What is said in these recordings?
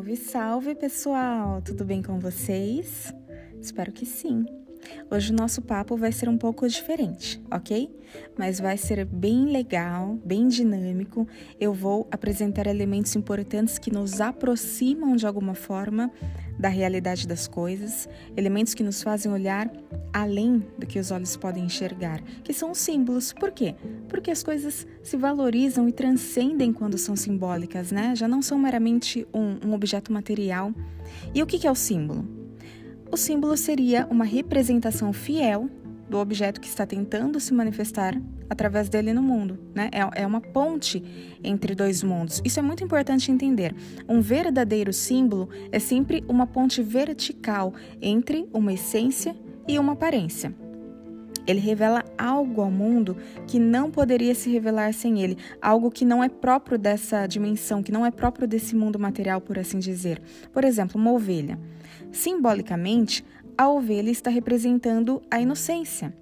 Salve, salve pessoal! Tudo bem com vocês? Espero que sim. Hoje o nosso papo vai ser um pouco diferente, ok? Mas vai ser bem legal, bem dinâmico. Eu vou apresentar elementos importantes que nos aproximam de alguma forma da realidade das coisas, elementos que nos fazem olhar além do que os olhos podem enxergar, que são os símbolos. Por quê? Porque as coisas se valorizam e transcendem quando são simbólicas, né? Já não são meramente um, um objeto material. E o que é o símbolo? O símbolo seria uma representação fiel do objeto que está tentando se manifestar através dele no mundo. Né? É, é uma ponte entre dois mundos. Isso é muito importante entender. Um verdadeiro símbolo é sempre uma ponte vertical entre uma essência e uma aparência. Ele revela algo ao mundo que não poderia se revelar sem ele, algo que não é próprio dessa dimensão, que não é próprio desse mundo material, por assim dizer. Por exemplo, uma ovelha. Simbolicamente, a ovelha está representando a inocência.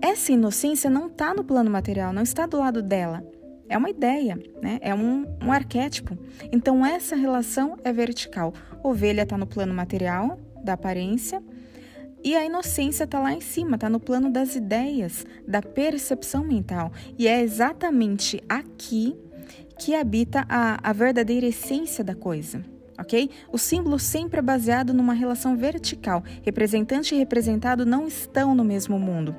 Essa inocência não está no plano material, não está do lado dela. É uma ideia, né? é um, um arquétipo. Então, essa relação é vertical. Ovelha está no plano material, da aparência, e a inocência está lá em cima, está no plano das ideias, da percepção mental. E é exatamente aqui que habita a, a verdadeira essência da coisa ok? O símbolo sempre é baseado numa relação vertical. Representante e representado não estão no mesmo mundo.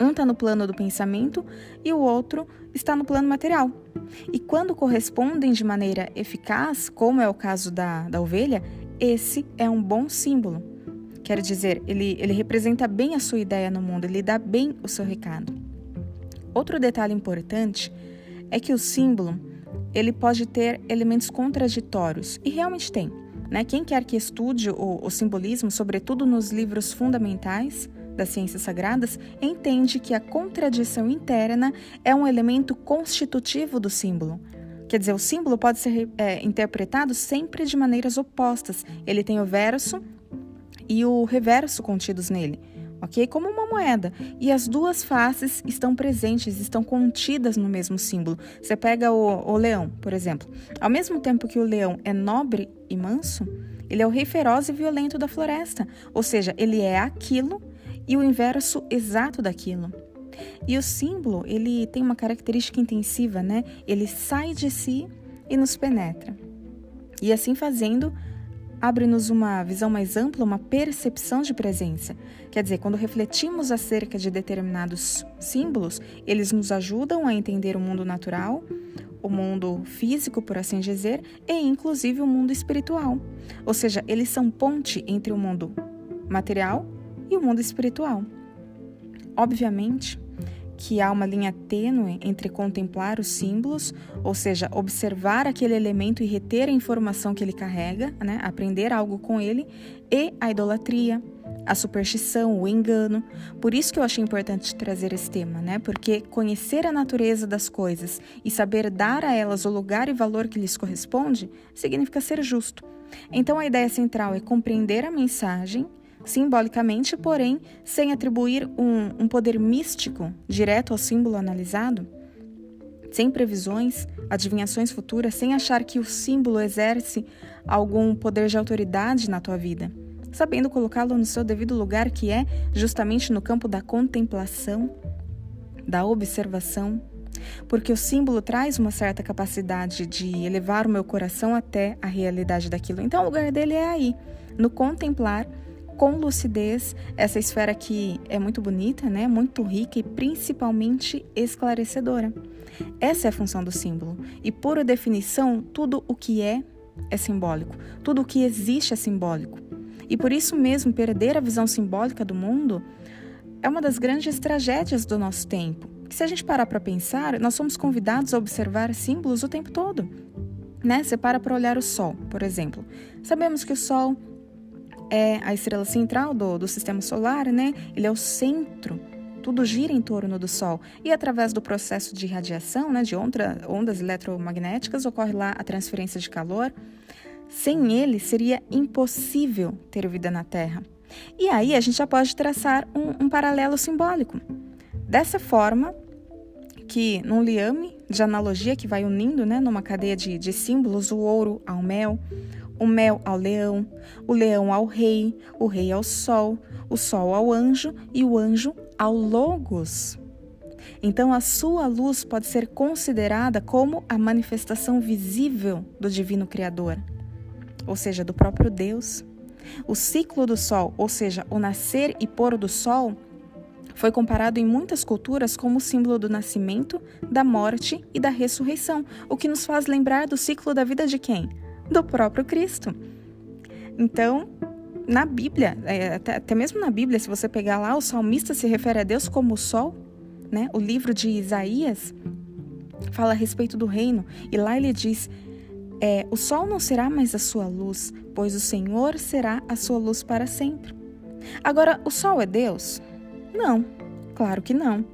Um está no plano do pensamento e o outro está no plano material. E quando correspondem de maneira eficaz, como é o caso da, da ovelha, esse é um bom símbolo. Quer dizer, ele, ele representa bem a sua ideia no mundo, ele dá bem o seu recado. Outro detalhe importante é que o símbolo ele pode ter elementos contraditórios, e realmente tem. Né? Quem quer que estude o, o simbolismo, sobretudo nos livros fundamentais das ciências sagradas, entende que a contradição interna é um elemento constitutivo do símbolo. Quer dizer, o símbolo pode ser é, interpretado sempre de maneiras opostas. Ele tem o verso e o reverso contidos nele ok? Como uma moeda. E as duas faces estão presentes, estão contidas no mesmo símbolo. Você pega o, o leão, por exemplo. Ao mesmo tempo que o leão é nobre e manso, ele é o rei feroz e violento da floresta. Ou seja, ele é aquilo e o inverso exato daquilo. E o símbolo, ele tem uma característica intensiva, né? Ele sai de si e nos penetra. E assim fazendo, abre-nos uma visão mais ampla, uma percepção de presença. Quer dizer, quando refletimos acerca de determinados símbolos, eles nos ajudam a entender o mundo natural, o mundo físico, por assim dizer, e inclusive o mundo espiritual. Ou seja, eles são ponte entre o mundo material e o mundo espiritual. Obviamente, que há uma linha tênue entre contemplar os símbolos, ou seja, observar aquele elemento e reter a informação que ele carrega, né, aprender algo com ele, e a idolatria, a superstição, o engano. Por isso que eu achei importante trazer esse tema, né? Porque conhecer a natureza das coisas e saber dar a elas o lugar e valor que lhes corresponde significa ser justo. Então a ideia central é compreender a mensagem simbolicamente, porém, sem atribuir um, um poder místico direto ao símbolo analisado, sem previsões, adivinhações futuras, sem achar que o símbolo exerce algum poder de autoridade na tua vida, sabendo colocá-lo no seu devido lugar, que é justamente no campo da contemplação, da observação, porque o símbolo traz uma certa capacidade de elevar o meu coração até a realidade daquilo. Então, o lugar dele é aí, no contemplar com lucidez essa esfera que é muito bonita, né? Muito rica e principalmente esclarecedora. Essa é a função do símbolo. E por definição, tudo o que é é simbólico. Tudo o que existe é simbólico. E por isso mesmo, perder a visão simbólica do mundo é uma das grandes tragédias do nosso tempo. Que se a gente parar para pensar, nós somos convidados a observar símbolos o tempo todo. Né? Você para para olhar o Sol, por exemplo. Sabemos que o Sol é a estrela central do, do sistema solar, né? Ele é o centro tudo gira em torno do Sol e através do processo de radiação, né, de onda, ondas eletromagnéticas, ocorre lá a transferência de calor. Sem ele, seria impossível ter vida na Terra. E aí a gente já pode traçar um, um paralelo simbólico. Dessa forma, que num liame de analogia que vai unindo, né, numa cadeia de, de símbolos, o ouro ao mel, o mel ao leão, o leão ao rei, o rei ao sol, o sol ao anjo e o anjo ao logos. Então, a sua luz pode ser considerada como a manifestação visível do Divino Criador, ou seja, do próprio Deus. O ciclo do Sol, ou seja, o nascer e pôr do Sol, foi comparado em muitas culturas como símbolo do nascimento, da morte e da ressurreição, o que nos faz lembrar do ciclo da vida de quem? Do próprio Cristo. Então, na Bíblia, é, até, mesmo na Bíblia, se você pegar lá, o salmista se refere a Deus como o sol, né? O livro de Isaías fala a respeito do reino, e lá ele diz: é, O sol não será mais a sua luz, pois o Senhor será a sua luz para sempre. Agora, o sol é Deus? Não, claro que não.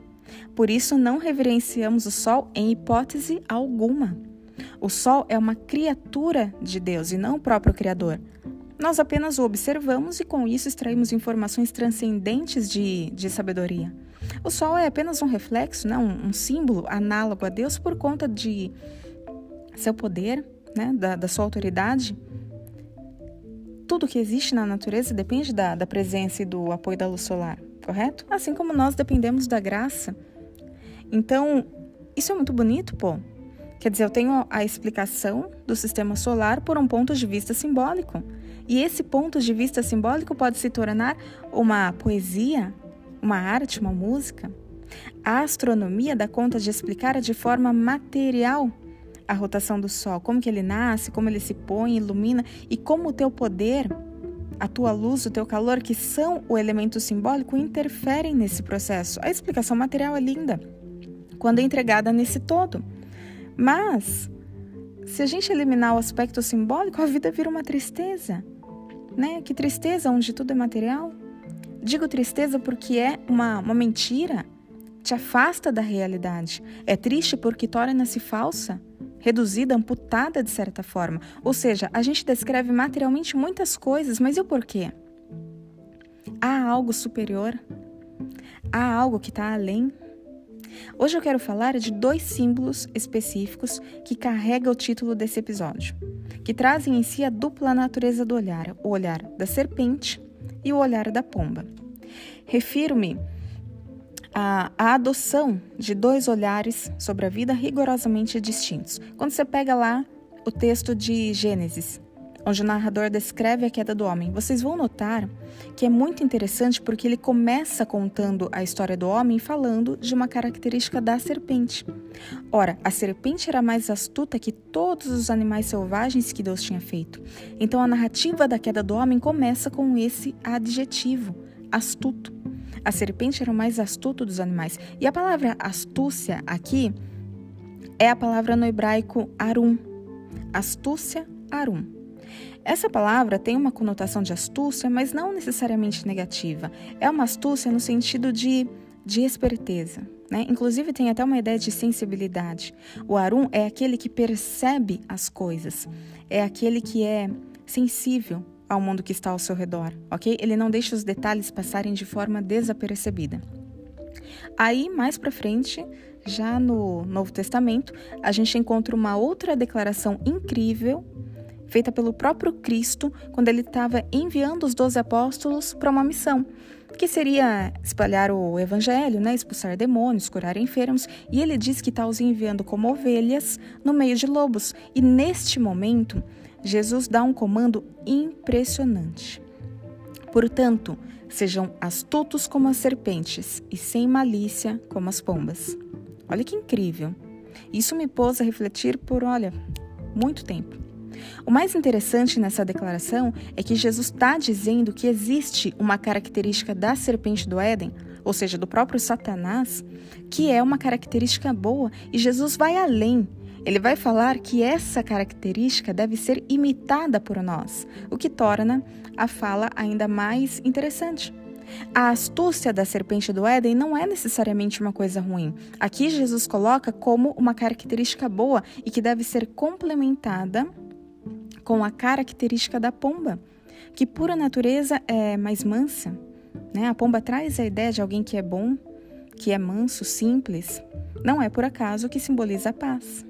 Por isso, não reverenciamos o Sol em hipótese alguma. O Sol é uma criatura de Deus e não o próprio Criador. Nós apenas o observamos e com isso extraímos informações transcendentes de, de sabedoria. O Sol é apenas um reflexo, né? um, um símbolo análogo a Deus por conta de seu poder, né? da, da sua autoridade. Tudo que existe na natureza depende da, da presença e do apoio da luz solar correto? Assim como nós dependemos da graça. Então, isso é muito bonito, pô. Quer dizer, eu tenho a explicação do sistema solar por um ponto de vista simbólico. E esse ponto de vista simbólico pode se tornar uma poesia, uma arte, uma música. A astronomia dá conta de explicar de forma material a rotação do Sol, como que ele nasce, como ele se põe, ilumina e como o teu poder a tua luz, o teu calor, que são o elemento simbólico, interferem nesse processo. A explicação material é linda quando é entregada nesse todo. Mas, se a gente eliminar o aspecto simbólico, a vida vira uma tristeza. Né? Que tristeza onde tudo é material? Digo tristeza porque é uma, uma mentira, te afasta da realidade. É triste porque torna-se falsa reduzida, amputada de certa forma. Ou seja, a gente descreve materialmente muitas coisas, mas e o porquê? Há algo superior? Há algo que está além? Hoje eu quero falar de dois símbolos específicos que carregam o título desse episódio, que trazem em si a dupla natureza do olhar, o olhar da serpente e o olhar da pomba. Refiro-me a, a adoção de dois olhares sobre a vida rigorosamente distintos. Quando você pega lá o texto de Gênesis, onde o narrador descreve a queda do homem, vocês vão notar que é muito interessante porque ele começa contando a história do homem falando de uma característica da serpente. Ora, a serpente era mais astuta que todos os animais selvagens que Deus tinha feito. Então a narrativa da queda do homem começa com esse adjetivo, astuto. A serpente era o mais astuto dos animais. E a palavra astúcia aqui é a palavra no hebraico arum. Astúcia, arum. Essa palavra tem uma conotação de astúcia, mas não necessariamente negativa. É uma astúcia no sentido de, de esperteza. Né? Inclusive, tem até uma ideia de sensibilidade. O arum é aquele que percebe as coisas, é aquele que é sensível ao mundo que está ao seu redor, ok? Ele não deixa os detalhes passarem de forma desapercebida. Aí, mais para frente, já no Novo Testamento, a gente encontra uma outra declaração incrível feita pelo próprio Cristo quando ele estava enviando os doze apóstolos para uma missão, que seria espalhar o evangelho, né, expulsar demônios, curar enfermos, e ele diz que está os enviando como ovelhas no meio de lobos. E neste momento, Jesus dá um comando impressionante. Portanto, sejam astutos como as serpentes e sem malícia como as pombas. Olha que incrível! Isso me pôs a refletir por, olha, muito tempo. O mais interessante nessa declaração é que Jesus está dizendo que existe uma característica da serpente do Éden, ou seja, do próprio Satanás, que é uma característica boa, e Jesus vai além ele vai falar que essa característica deve ser imitada por nós, o que torna a fala ainda mais interessante. A astúcia da serpente do Éden não é necessariamente uma coisa ruim. Aqui Jesus coloca como uma característica boa e que deve ser complementada com a característica da pomba, que por natureza é mais mansa. Né? A pomba traz a ideia de alguém que é bom, que é manso, simples. Não é por acaso que simboliza a paz.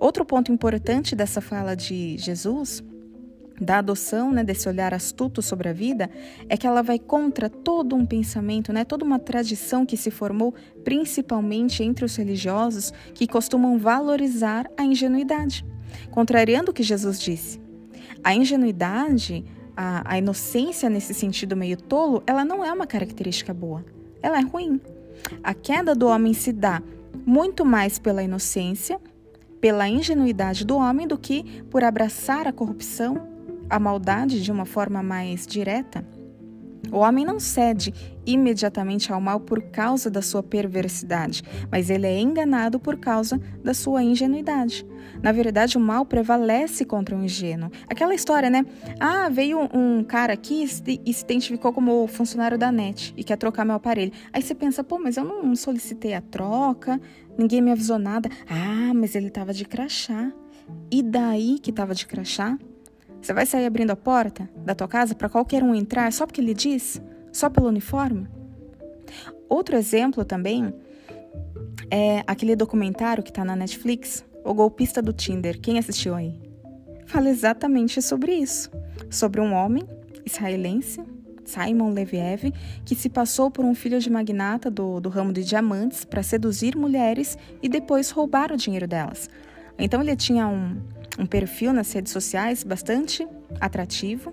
Outro ponto importante dessa fala de Jesus da adoção, né, desse olhar astuto sobre a vida, é que ela vai contra todo um pensamento, né, toda uma tradição que se formou principalmente entre os religiosos que costumam valorizar a ingenuidade, contrariando o que Jesus disse. A ingenuidade, a, a inocência nesse sentido meio tolo, ela não é uma característica boa, ela é ruim. A queda do homem se dá muito mais pela inocência, pela ingenuidade do homem do que por abraçar a corrupção a maldade de uma forma mais direta, o homem não cede imediatamente ao mal por causa da sua perversidade, mas ele é enganado por causa da sua ingenuidade. Na verdade, o mal prevalece contra o ingênuo. Aquela história, né? Ah, veio um cara aqui e se identificou como funcionário da NET e quer trocar meu aparelho. Aí você pensa, pô, mas eu não solicitei a troca, ninguém me avisou nada. Ah, mas ele estava de crachá. E daí que estava de crachá? Você vai sair abrindo a porta da tua casa para qualquer um entrar só porque ele diz? Só pelo uniforme? Outro exemplo também é aquele documentário que está na Netflix, O Golpista do Tinder. Quem assistiu aí? Fala exatamente sobre isso. Sobre um homem israelense, Simon Leviev, que se passou por um filho de magnata do, do ramo de diamantes para seduzir mulheres e depois roubar o dinheiro delas. Então ele tinha um, um perfil nas redes sociais bastante atrativo,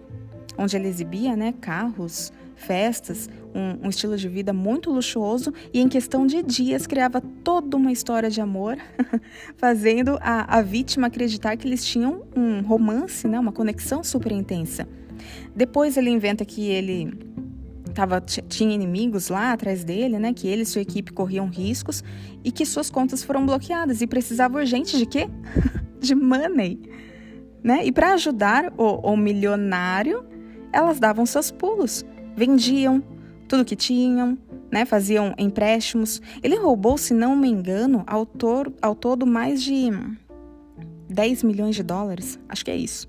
onde ele exibia né, carros, festas, um, um, estilo de vida muito luxuoso e em questão de dias criava toda uma história de amor, fazendo a, a vítima acreditar que eles tinham um romance, né, uma conexão super intensa. Depois ele inventa que ele tava, tinha inimigos lá atrás dele, né? Que ele e sua equipe corriam riscos e que suas contas foram bloqueadas e precisava urgente de quê? de money. Né? E para ajudar o, o milionário, elas davam seus pulos, vendiam tudo que tinham, né? faziam empréstimos. Ele roubou, se não me engano, ao, ao todo mais de 10 milhões de dólares. Acho que é isso.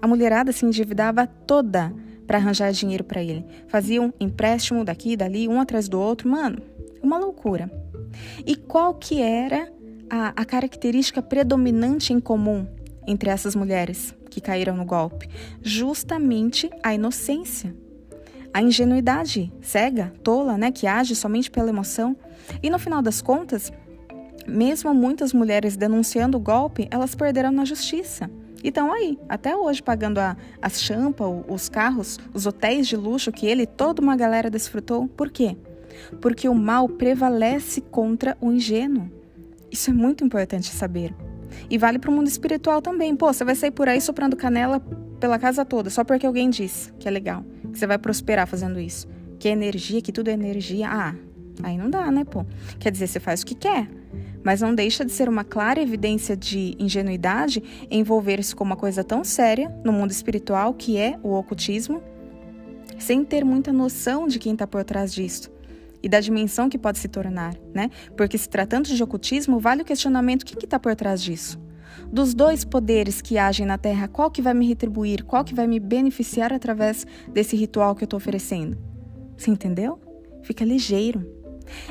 A mulherada se endividava toda para arranjar dinheiro para ele. Faziam empréstimo daqui dali, um atrás do outro. Mano, uma loucura. E qual que era a, a característica predominante em comum entre essas mulheres que caíram no golpe? Justamente a inocência. A ingenuidade cega, tola, né, que age somente pela emoção. E no final das contas, mesmo muitas mulheres denunciando o golpe, elas perderam na justiça. E estão aí, até hoje, pagando a, as champas, os carros, os hotéis de luxo que ele e toda uma galera desfrutou. Por quê? Porque o mal prevalece contra o ingênuo. Isso é muito importante saber. E vale para o mundo espiritual também. Pô, você vai sair por aí soprando canela pela casa toda, só porque alguém disse que é legal, que você vai prosperar fazendo isso. Que é energia, que tudo é energia. Ah, aí não dá, né, pô? Quer dizer, você faz o que quer. Mas não deixa de ser uma clara evidência de ingenuidade envolver-se com uma coisa tão séria no mundo espiritual que é o ocultismo, sem ter muita noção de quem está por trás disso e da dimensão que pode se tornar, né? Porque se tratando de ocultismo, vale o questionamento: o que está por trás disso? Dos dois poderes que agem na Terra, qual que vai me retribuir, qual que vai me beneficiar através desse ritual que eu estou oferecendo? Você entendeu? Fica ligeiro.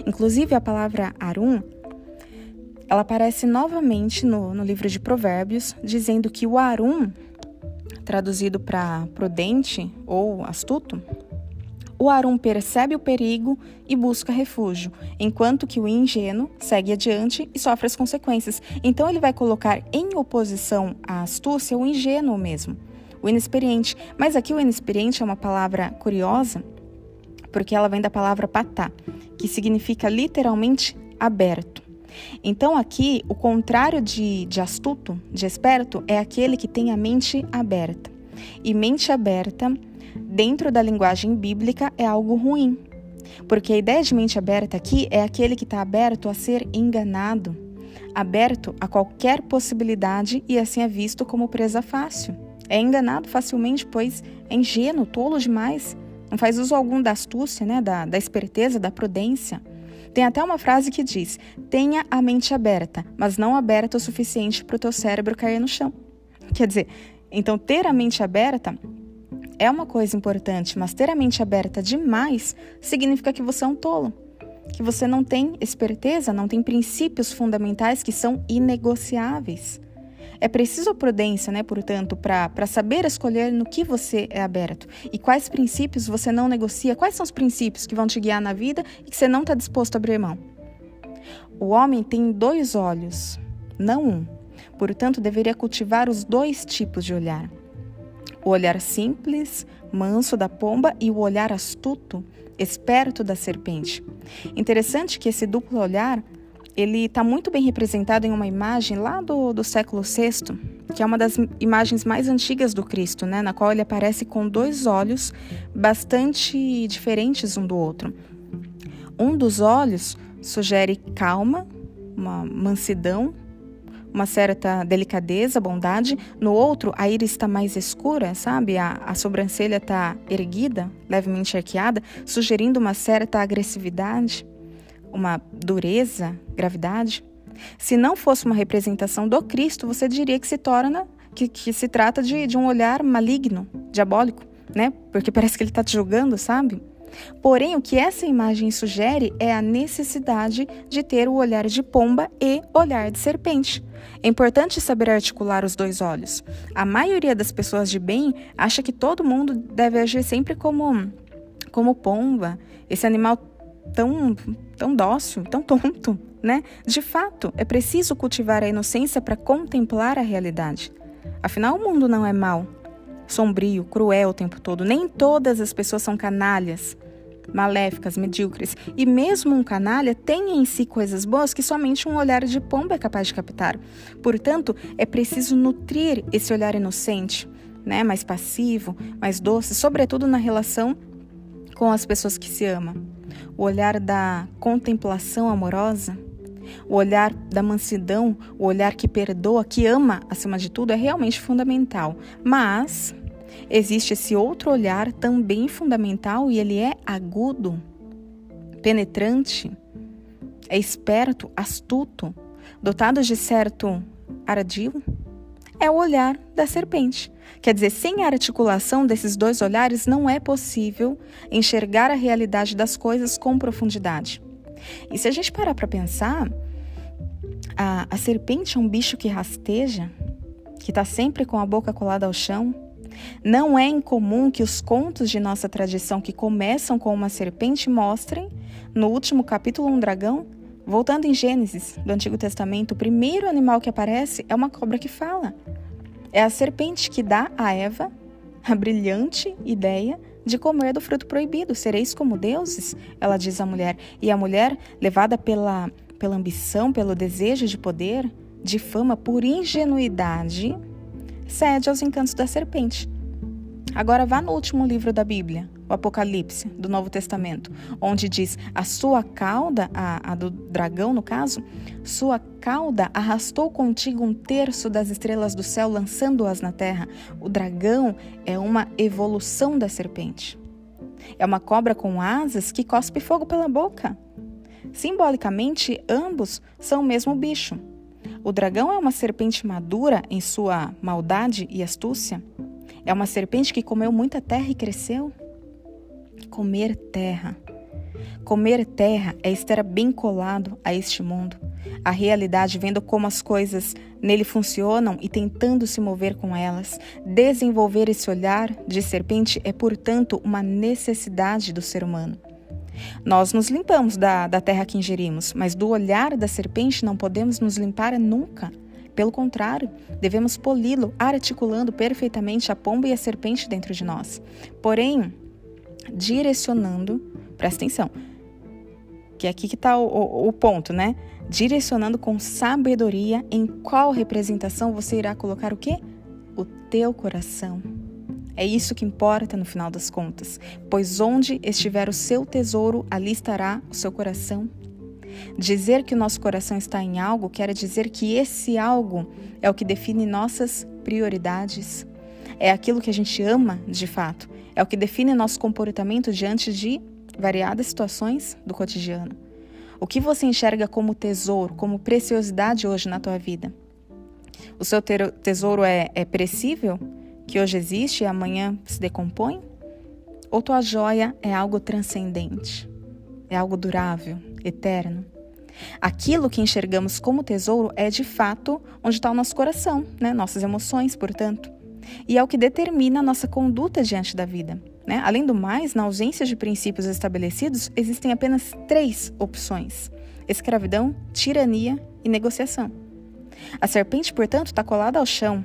Inclusive, a palavra Arum, ela aparece novamente no, no livro de Provérbios, dizendo que o Arum, traduzido para prudente ou astuto, o Arum percebe o perigo e busca refúgio, enquanto que o ingênuo segue adiante e sofre as consequências. Então ele vai colocar em oposição à astúcia o ingênuo mesmo, o inexperiente. Mas aqui o inexperiente é uma palavra curiosa, porque ela vem da palavra patá, que significa literalmente aberto. Então, aqui, o contrário de, de astuto, de esperto, é aquele que tem a mente aberta. E mente aberta dentro da linguagem bíblica é algo ruim. Porque a ideia de mente aberta aqui é aquele que está aberto a ser enganado, aberto a qualquer possibilidade e assim é visto como presa fácil. É enganado facilmente, pois é ingênuo, tolo demais, não faz uso algum da astúcia, né, da, da esperteza, da prudência. Tem até uma frase que diz: tenha a mente aberta, mas não aberta o suficiente para o teu cérebro cair no chão. Quer dizer, então ter a mente aberta é uma coisa importante, mas ter a mente aberta demais significa que você é um tolo, que você não tem esperteza, não tem princípios fundamentais que são inegociáveis. É preciso prudência, né, portanto, para saber escolher no que você é aberto e quais princípios você não negocia, quais são os princípios que vão te guiar na vida e que você não está disposto a abrir mão. O homem tem dois olhos, não um. Portanto, deveria cultivar os dois tipos de olhar: o olhar simples, manso da pomba e o olhar astuto, esperto da serpente. Interessante que esse duplo olhar ele está muito bem representado em uma imagem lá do, do século VI, que é uma das imagens mais antigas do Cristo, né, na qual ele aparece com dois olhos bastante diferentes um do outro. Um dos olhos sugere calma, uma mansidão, uma certa delicadeza, bondade. No outro, a íris está mais escura, sabe? A, a sobrancelha está erguida, levemente arqueada, sugerindo uma certa agressividade, uma dureza, gravidade. Se não fosse uma representação do Cristo, você diria que se torna, que, que se trata de, de um olhar maligno, diabólico, né? Porque parece que ele está te julgando, sabe? Porém, o que essa imagem sugere é a necessidade de ter o olhar de pomba e olhar de serpente. É importante saber articular os dois olhos. A maioria das pessoas de bem acha que todo mundo deve agir sempre como, como pomba, esse animal tão, tão dócil, tão tonto, né? De fato, é preciso cultivar a inocência para contemplar a realidade. Afinal, o mundo não é mau, sombrio, cruel o tempo todo. Nem todas as pessoas são canalhas maléficas, medíocres. E mesmo um canalha tem em si coisas boas que somente um olhar de pomba é capaz de captar. Portanto, é preciso nutrir esse olhar inocente, né, mais passivo, mais doce, sobretudo na relação com as pessoas que se ama. O olhar da contemplação amorosa, o olhar da mansidão, o olhar que perdoa, que ama acima de tudo, é realmente fundamental. Mas existe esse outro olhar também fundamental e ele é agudo, penetrante, é esperto, astuto, dotado de certo ardil. É o olhar da serpente. Quer dizer, sem a articulação desses dois olhares, não é possível enxergar a realidade das coisas com profundidade. E se a gente parar para pensar, a, a serpente é um bicho que rasteja, que está sempre com a boca colada ao chão, não é incomum que os contos de nossa tradição que começam com uma serpente mostrem, no último capítulo, um dragão. Voltando em Gênesis, do Antigo Testamento, o primeiro animal que aparece é uma cobra que fala. É a serpente que dá a Eva a brilhante ideia de comer do fruto proibido. Sereis como deuses, ela diz à mulher. E a mulher, levada pela, pela ambição, pelo desejo de poder, de fama, por ingenuidade, cede aos encantos da serpente. Agora vá no último livro da Bíblia, o Apocalipse, do Novo Testamento, onde diz: a sua cauda, a, a do dragão no caso, sua cauda arrastou contigo um terço das estrelas do céu, lançando-as na terra. O dragão é uma evolução da serpente. É uma cobra com asas que cospe fogo pela boca. Simbolicamente, ambos são o mesmo bicho. O dragão é uma serpente madura em sua maldade e astúcia. É uma serpente que comeu muita terra e cresceu. Comer terra. Comer terra é estar bem colado a este mundo, a realidade, vendo como as coisas nele funcionam e tentando se mover com elas. Desenvolver esse olhar de serpente é, portanto, uma necessidade do ser humano. Nós nos limpamos da, da terra que ingerimos, mas do olhar da serpente não podemos nos limpar nunca. Pelo contrário, devemos poli-lo, articulando perfeitamente a pomba e a serpente dentro de nós. Porém, direcionando, presta atenção, que é aqui que está o, o, o ponto, né? Direcionando com sabedoria em qual representação você irá colocar o quê? O teu coração. É isso que importa no final das contas, pois onde estiver o seu tesouro, ali estará o seu coração. Dizer que o nosso coração está em algo quer dizer que esse algo é o que define nossas prioridades. É aquilo que a gente ama de fato. É o que define nosso comportamento diante de variadas situações do cotidiano. O que você enxerga como tesouro, como preciosidade hoje na tua vida? O seu tesouro é, é perecível? Que hoje existe e amanhã se decompõe? Ou tua joia é algo transcendente, é algo durável, eterno? Aquilo que enxergamos como tesouro é de fato onde está o nosso coração, né? nossas emoções, portanto. E é o que determina a nossa conduta diante da vida. Né? Além do mais, na ausência de princípios estabelecidos, existem apenas três opções: escravidão, tirania e negociação. A serpente, portanto, está colada ao chão.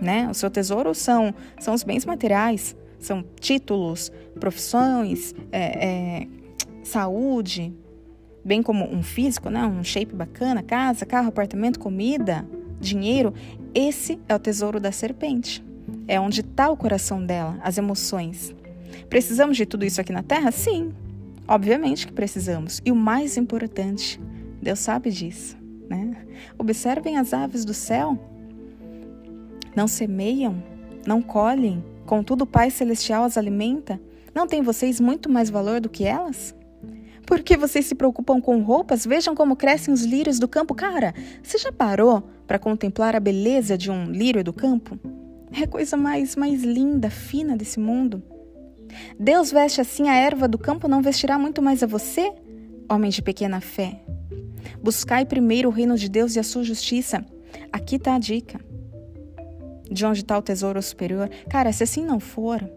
Né? O seu tesouro são, são os bens materiais, são títulos, profissões, é, é, saúde, bem como um físico, né? um shape bacana, casa, carro, apartamento, comida, dinheiro. Esse é o tesouro da serpente. É onde está o coração dela, as emoções. Precisamos de tudo isso aqui na Terra? Sim, obviamente que precisamos. E o mais importante, Deus sabe disso. Né? Observem as aves do céu. Não semeiam, não colhem, contudo o Pai Celestial as alimenta. Não tem vocês muito mais valor do que elas? Por que vocês se preocupam com roupas? Vejam como crescem os lírios do campo. Cara, você já parou para contemplar a beleza de um lírio do campo? É a coisa mais, mais linda, fina desse mundo. Deus veste assim a erva do campo, não vestirá muito mais a você, homem de pequena fé? Buscai primeiro o reino de Deus e a sua justiça. Aqui está a dica. De onde está o tesouro superior? Cara, se assim não for,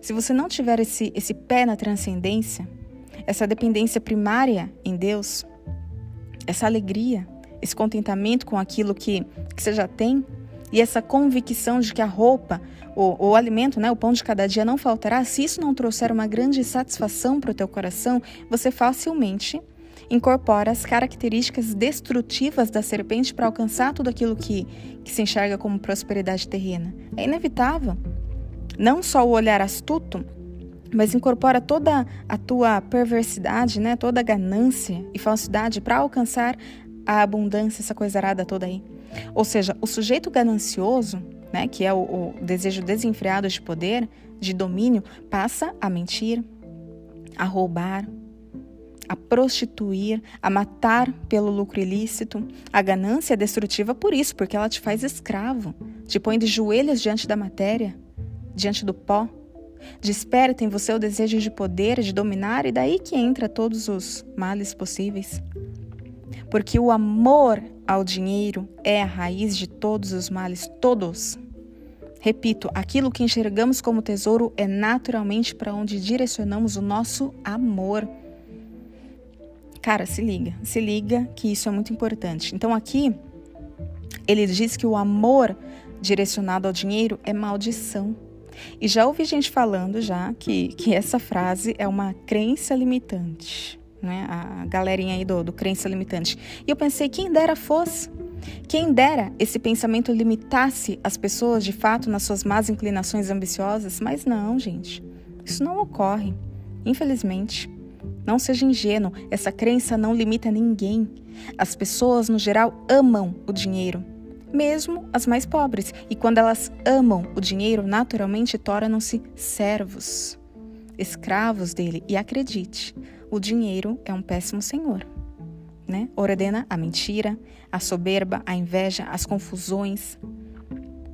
se você não tiver esse, esse pé na transcendência, essa dependência primária em Deus, essa alegria, esse contentamento com aquilo que, que você já tem e essa convicção de que a roupa, o, o alimento, né, o pão de cada dia não faltará, se isso não trouxer uma grande satisfação para o teu coração, você facilmente incorpora as características destrutivas da serpente para alcançar tudo aquilo que, que se enxerga como prosperidade terrena. É inevitável. Não só o olhar astuto, mas incorpora toda a tua perversidade, né, toda a ganância e falsidade para alcançar a abundância, essa coisa arada toda aí. Ou seja, o sujeito ganancioso, né, que é o, o desejo desenfreado de poder, de domínio, passa a mentir, a roubar, a prostituir, a matar pelo lucro ilícito. A ganância é destrutiva por isso, porque ela te faz escravo, te põe de joelhos diante da matéria, diante do pó. Desperta em você o desejo de poder, de dominar, e daí que entra todos os males possíveis. Porque o amor ao dinheiro é a raiz de todos os males, todos. Repito, aquilo que enxergamos como tesouro é naturalmente para onde direcionamos o nosso amor. Cara, se liga, se liga que isso é muito importante. Então aqui ele diz que o amor direcionado ao dinheiro é maldição. E já ouvi gente falando já que, que essa frase é uma crença limitante, né? A galerinha aí do, do crença limitante. E eu pensei, quem dera fosse. Quem dera esse pensamento limitasse as pessoas de fato nas suas más inclinações ambiciosas, mas não, gente. Isso não ocorre, infelizmente. Não seja ingênuo, essa crença não limita ninguém. As pessoas, no geral, amam o dinheiro mesmo as mais pobres. E quando elas amam o dinheiro, naturalmente tornam-se servos, escravos dele. E acredite, o dinheiro é um péssimo senhor. Né? Ordena a mentira, a soberba, a inveja, as confusões,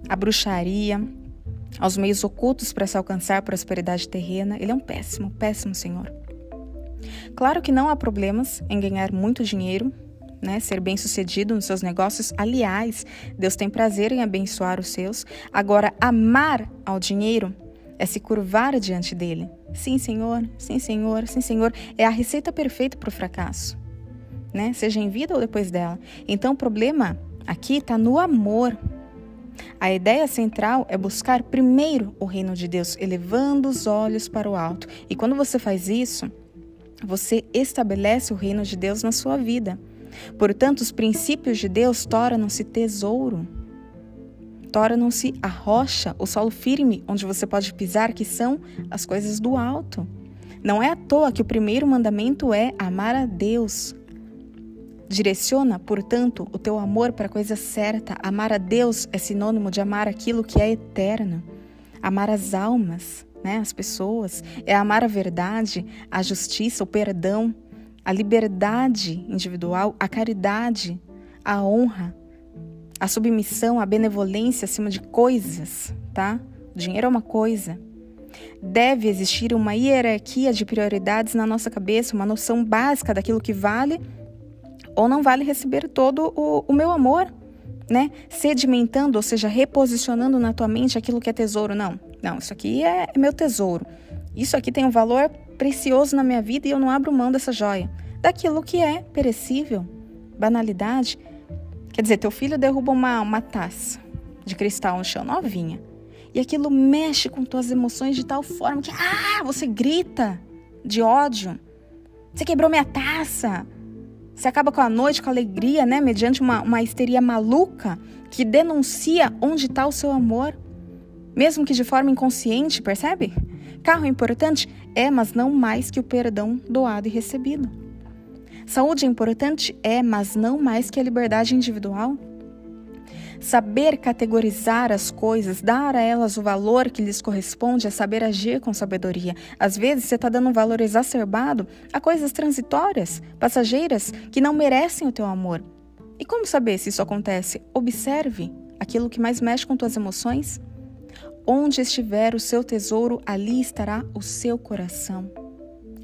a bruxaria, aos meios ocultos para se alcançar prosperidade terrena. Ele é um péssimo, péssimo senhor. Claro que não há problemas em ganhar muito dinheiro, né, ser bem-sucedido nos seus negócios. Aliás, Deus tem prazer em abençoar os seus. Agora, amar ao dinheiro é se curvar diante dele. Sim, Senhor, sim, Senhor, sim, Senhor. É a receita perfeita para o fracasso, né? Seja em vida ou depois dela. Então, o problema aqui está no amor. A ideia central é buscar primeiro o reino de Deus, elevando os olhos para o alto. E quando você faz isso, você estabelece o reino de Deus na sua vida. Portanto, os princípios de Deus tornam-se tesouro, tornam-se a rocha, o solo firme onde você pode pisar, que são as coisas do alto. Não é à toa que o primeiro mandamento é amar a Deus. Direciona, portanto, o teu amor para a coisa certa. Amar a Deus é sinônimo de amar aquilo que é eterno. Amar as almas, né, as pessoas, é amar a verdade, a justiça, o perdão, a liberdade individual, a caridade, a honra, a submissão, a benevolência acima de coisas, tá? O dinheiro é uma coisa. Deve existir uma hierarquia de prioridades na nossa cabeça, uma noção básica daquilo que vale Ou não vale receber todo o, o meu amor, né? Sedimentando, ou seja, reposicionando na tua mente aquilo que é tesouro. Não, não, isso aqui é, é meu tesouro. Isso aqui tem um valor precioso na minha vida e eu não abro mão dessa joia. Daquilo que é perecível, banalidade. Quer dizer, teu filho derruba uma, uma taça de cristal no chão, novinha. E aquilo mexe com tuas emoções de tal forma que ah, você grita de ódio. Você quebrou minha taça. Você acaba com a noite com alegria, né? Mediante uma, uma histeria maluca que denuncia onde está o seu amor. Mesmo que de forma inconsciente, percebe? Carro importante é, mas não mais que o perdão doado e recebido. Saúde é importante é, mas não mais que a liberdade individual. Saber categorizar as coisas, dar a elas o valor que lhes corresponde, é saber agir com sabedoria. Às vezes você está dando um valor exacerbado a coisas transitórias, passageiras, que não merecem o teu amor. E como saber se isso acontece? Observe aquilo que mais mexe com tuas emoções. Onde estiver o seu tesouro, ali estará o seu coração.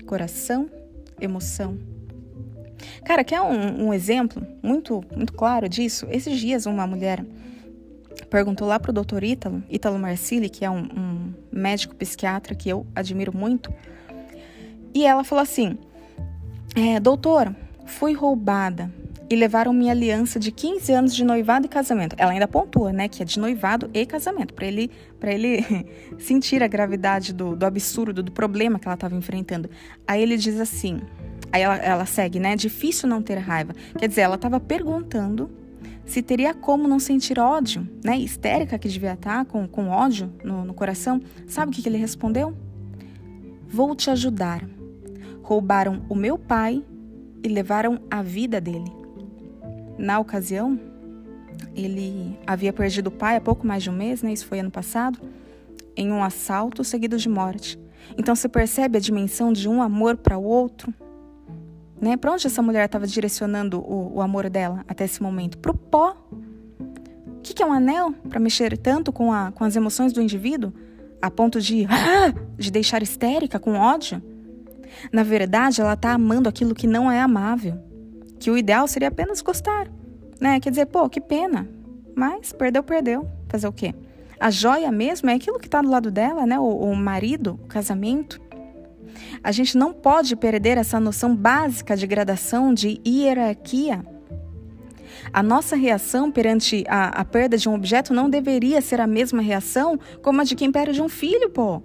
Coração, emoção. Cara, quer um, um exemplo muito, muito claro disso? Esses dias uma mulher perguntou lá pro doutor Ítalo, Ítalo Marcilli, que é um, um médico psiquiatra que eu admiro muito, e ela falou assim: é, Doutor, fui roubada e levaram minha aliança de 15 anos de noivado e casamento. Ela ainda pontua, né, que é de noivado e casamento, para ele, para ele sentir a gravidade do, do absurdo, do problema que ela estava enfrentando. Aí ele diz assim: Aí ela, ela segue, né? Difícil não ter raiva. Quer dizer, ela estava perguntando se teria como não sentir ódio, né? Histérica que devia estar, tá, com, com ódio no, no coração. Sabe o que, que ele respondeu? Vou te ajudar. Roubaram o meu pai e levaram a vida dele. Na ocasião, ele havia perdido o pai há pouco mais de um mês, né? Isso foi ano passado, em um assalto seguido de morte. Então você percebe a dimensão de um amor para o outro, né? Para onde essa mulher estava direcionando o, o, amor dela até esse momento? Para o pó. O que, que, é um anel para mexer tanto com, a, com as emoções do indivíduo? A ponto de, ah, de deixar histérica, com ódio? Na verdade, ela está amando aquilo que não é amável. Que o ideal seria apenas gostar. Né? Quer dizer, pô, que pena. Mas perdeu, perdeu. Fazer o quê? A joia mesmo é aquilo que está do lado dela, né? O, o marido, o casamento. A gente não pode perder essa noção básica de gradação, de hierarquia. A nossa reação perante a, a perda de um objeto não deveria ser a mesma reação como a de quem perde um filho, pô.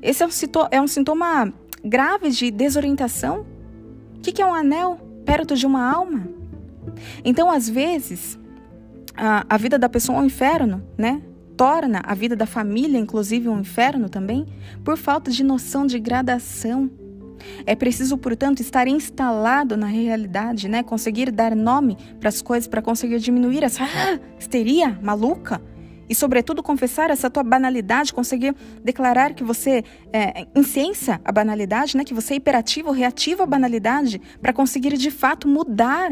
Esse é um, é um sintoma grave de desorientação. O que, que é um anel perto de uma alma? Então, às vezes, a, a vida da pessoa é um inferno, né? Torna a vida da família, inclusive, um inferno também, por falta de noção de gradação. É preciso, portanto, estar instalado na realidade, né? Conseguir dar nome para as coisas para conseguir diminuir essa ah, histeria maluca e, sobretudo, confessar essa tua banalidade, conseguir declarar que você é, incensa a banalidade, né? Que você é hiperativo, reativo à banalidade para conseguir de fato mudar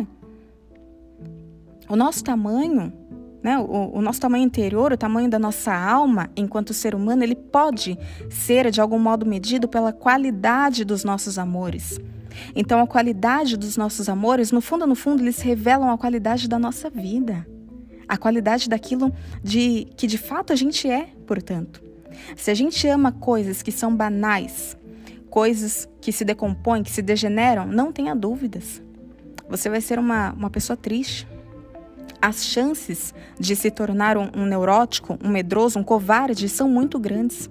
o nosso tamanho né? O, o, nosso tamanho interior, o tamanho da nossa alma enquanto ser humano, ele pode ser de algum modo medido pela qualidade dos nossos amores. Então, a qualidade dos nossos amores, no fundo, no fundo, eles revelam a qualidade da nossa vida, a qualidade daquilo de que de fato a gente é, portanto. Se a gente ama coisas que são banais, coisas que se decompõem, que se degeneram, não tenha dúvidas. Você vai ser uma, uma pessoa triste, as chances de se tornar um, um neurótico, um medroso, um covarde são muito grandes.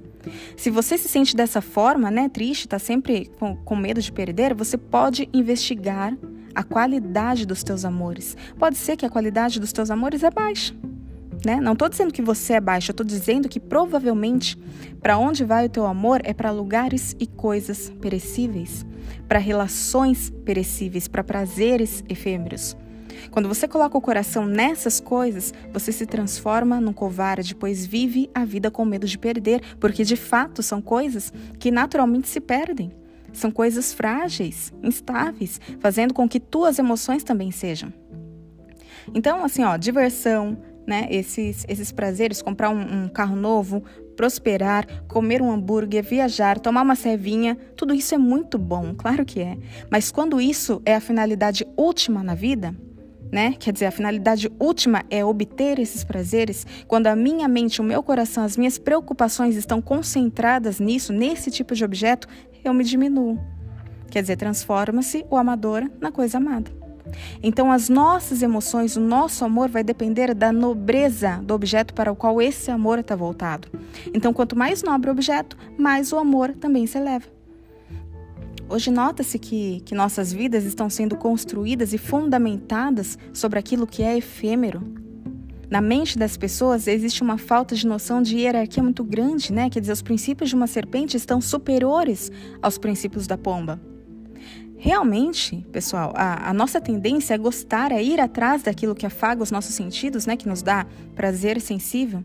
Se você se sente dessa forma, né, triste, está sempre com, com medo de perder, você pode investigar a qualidade dos teus amores. Pode ser que a qualidade dos teus amores é baixa. Né? Não estou dizendo que você é baixo, estou dizendo que provavelmente para onde vai o teu amor é para lugares e coisas perecíveis, para relações perecíveis, para prazeres efêmeros. Quando você coloca o coração nessas coisas, você se transforma num covarde, pois vive a vida com medo de perder, porque de fato são coisas que naturalmente se perdem. São coisas frágeis, instáveis, fazendo com que tuas emoções também sejam. Então, assim, ó, diversão, né? Esses, esses prazeres, comprar um, um carro novo, prosperar, comer um hambúrguer, viajar, tomar uma cevinha, tudo isso é muito bom, claro que é. Mas quando isso é a finalidade última na vida, né? Quer dizer, a finalidade última é obter esses prazeres. Quando a minha mente, o meu coração, as minhas preocupações estão concentradas nisso, nesse tipo de objeto, eu me diminuo. Quer dizer, transforma-se o amador na coisa amada. Então, as nossas emoções, o nosso amor vai depender da nobreza do objeto para o qual esse amor está voltado. Então, quanto mais nobre o objeto, mais o amor também se eleva. Hoje nota-se que, que nossas vidas estão sendo construídas e fundamentadas sobre aquilo que é efêmero. Na mente das pessoas existe uma falta de noção de hierarquia muito grande, né? Quer dizer, os princípios de uma serpente estão superiores aos princípios da pomba. Realmente, pessoal, a, a, nossa tendência é gostar, é ir atrás daquilo que afaga os nossos sentidos, né, que nos dá prazer sensível.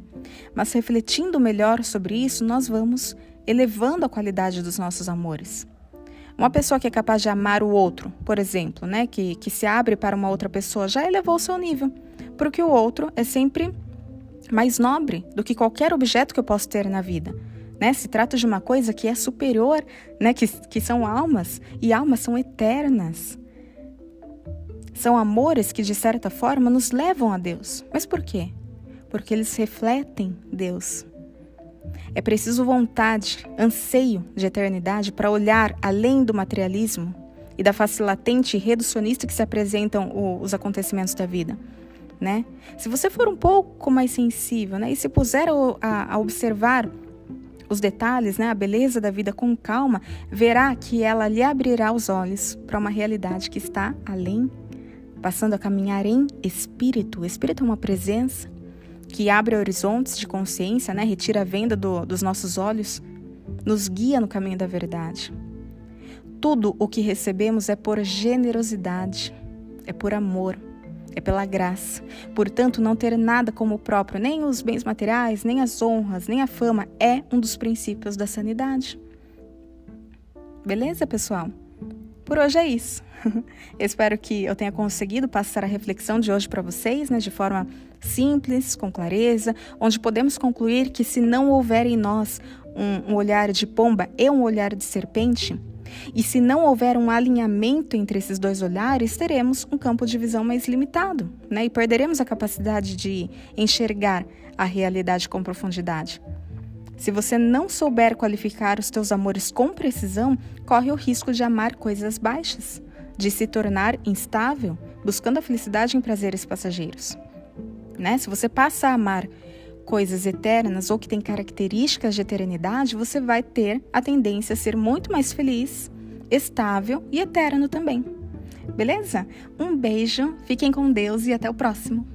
Mas refletindo melhor sobre isso, nós vamos elevando a qualidade dos nossos amores. Uma pessoa que é capaz de amar o outro, por exemplo, né, que, que se abre para uma outra pessoa, já elevou o seu nível, porque o outro é sempre mais nobre do que qualquer objeto que eu posso ter na vida. Né? Se trata de uma coisa que é superior, né? que, que são almas, e almas são eternas. São amores que, de certa forma, nos levam a Deus. Mas por quê? Porque eles refletem Deus. É preciso vontade, anseio de eternidade para olhar além do materialismo e da face latente e reducionista que se apresentam os acontecimentos da vida. Né? Se você for um pouco mais sensível né, e se puser a, a observar os detalhes, né, a beleza da vida com calma, verá que ela lhe abrirá os olhos para uma realidade que está além, passando a caminhar em espírito. O espírito é uma presença que abre horizontes de consciência, né? retira a venda do, dos nossos olhos, nos guia no caminho da verdade. Tudo o que recebemos é por generosidade, é por amor, é pela graça. Portanto, não ter nada como próprio, nem os bens materiais, nem as honras, nem a fama, é um dos princípios da sanidade. Beleza, pessoal? Por hoje é isso. Espero que eu tenha conseguido passar a reflexão de hoje para vocês, né, de forma simples, com clareza, onde podemos concluir que se não houver em nós um, um olhar de pomba e um olhar de serpente, e se não houver um alinhamento entre esses dois olhares, teremos um campo de visão mais limitado, né? E perderemos a capacidade de enxergar a realidade com profundidade. Se você não souber qualificar os teus amores com precisão, corre o risco de amar coisas baixas, de se tornar instável, buscando a felicidade em prazeres passageiros. Né? Se você passa a amar coisas eternas ou que têm características de eternidade, você vai ter a tendência a ser muito mais feliz, estável e eterno também. Beleza? Um beijo, fiquem com Deus e até o próximo.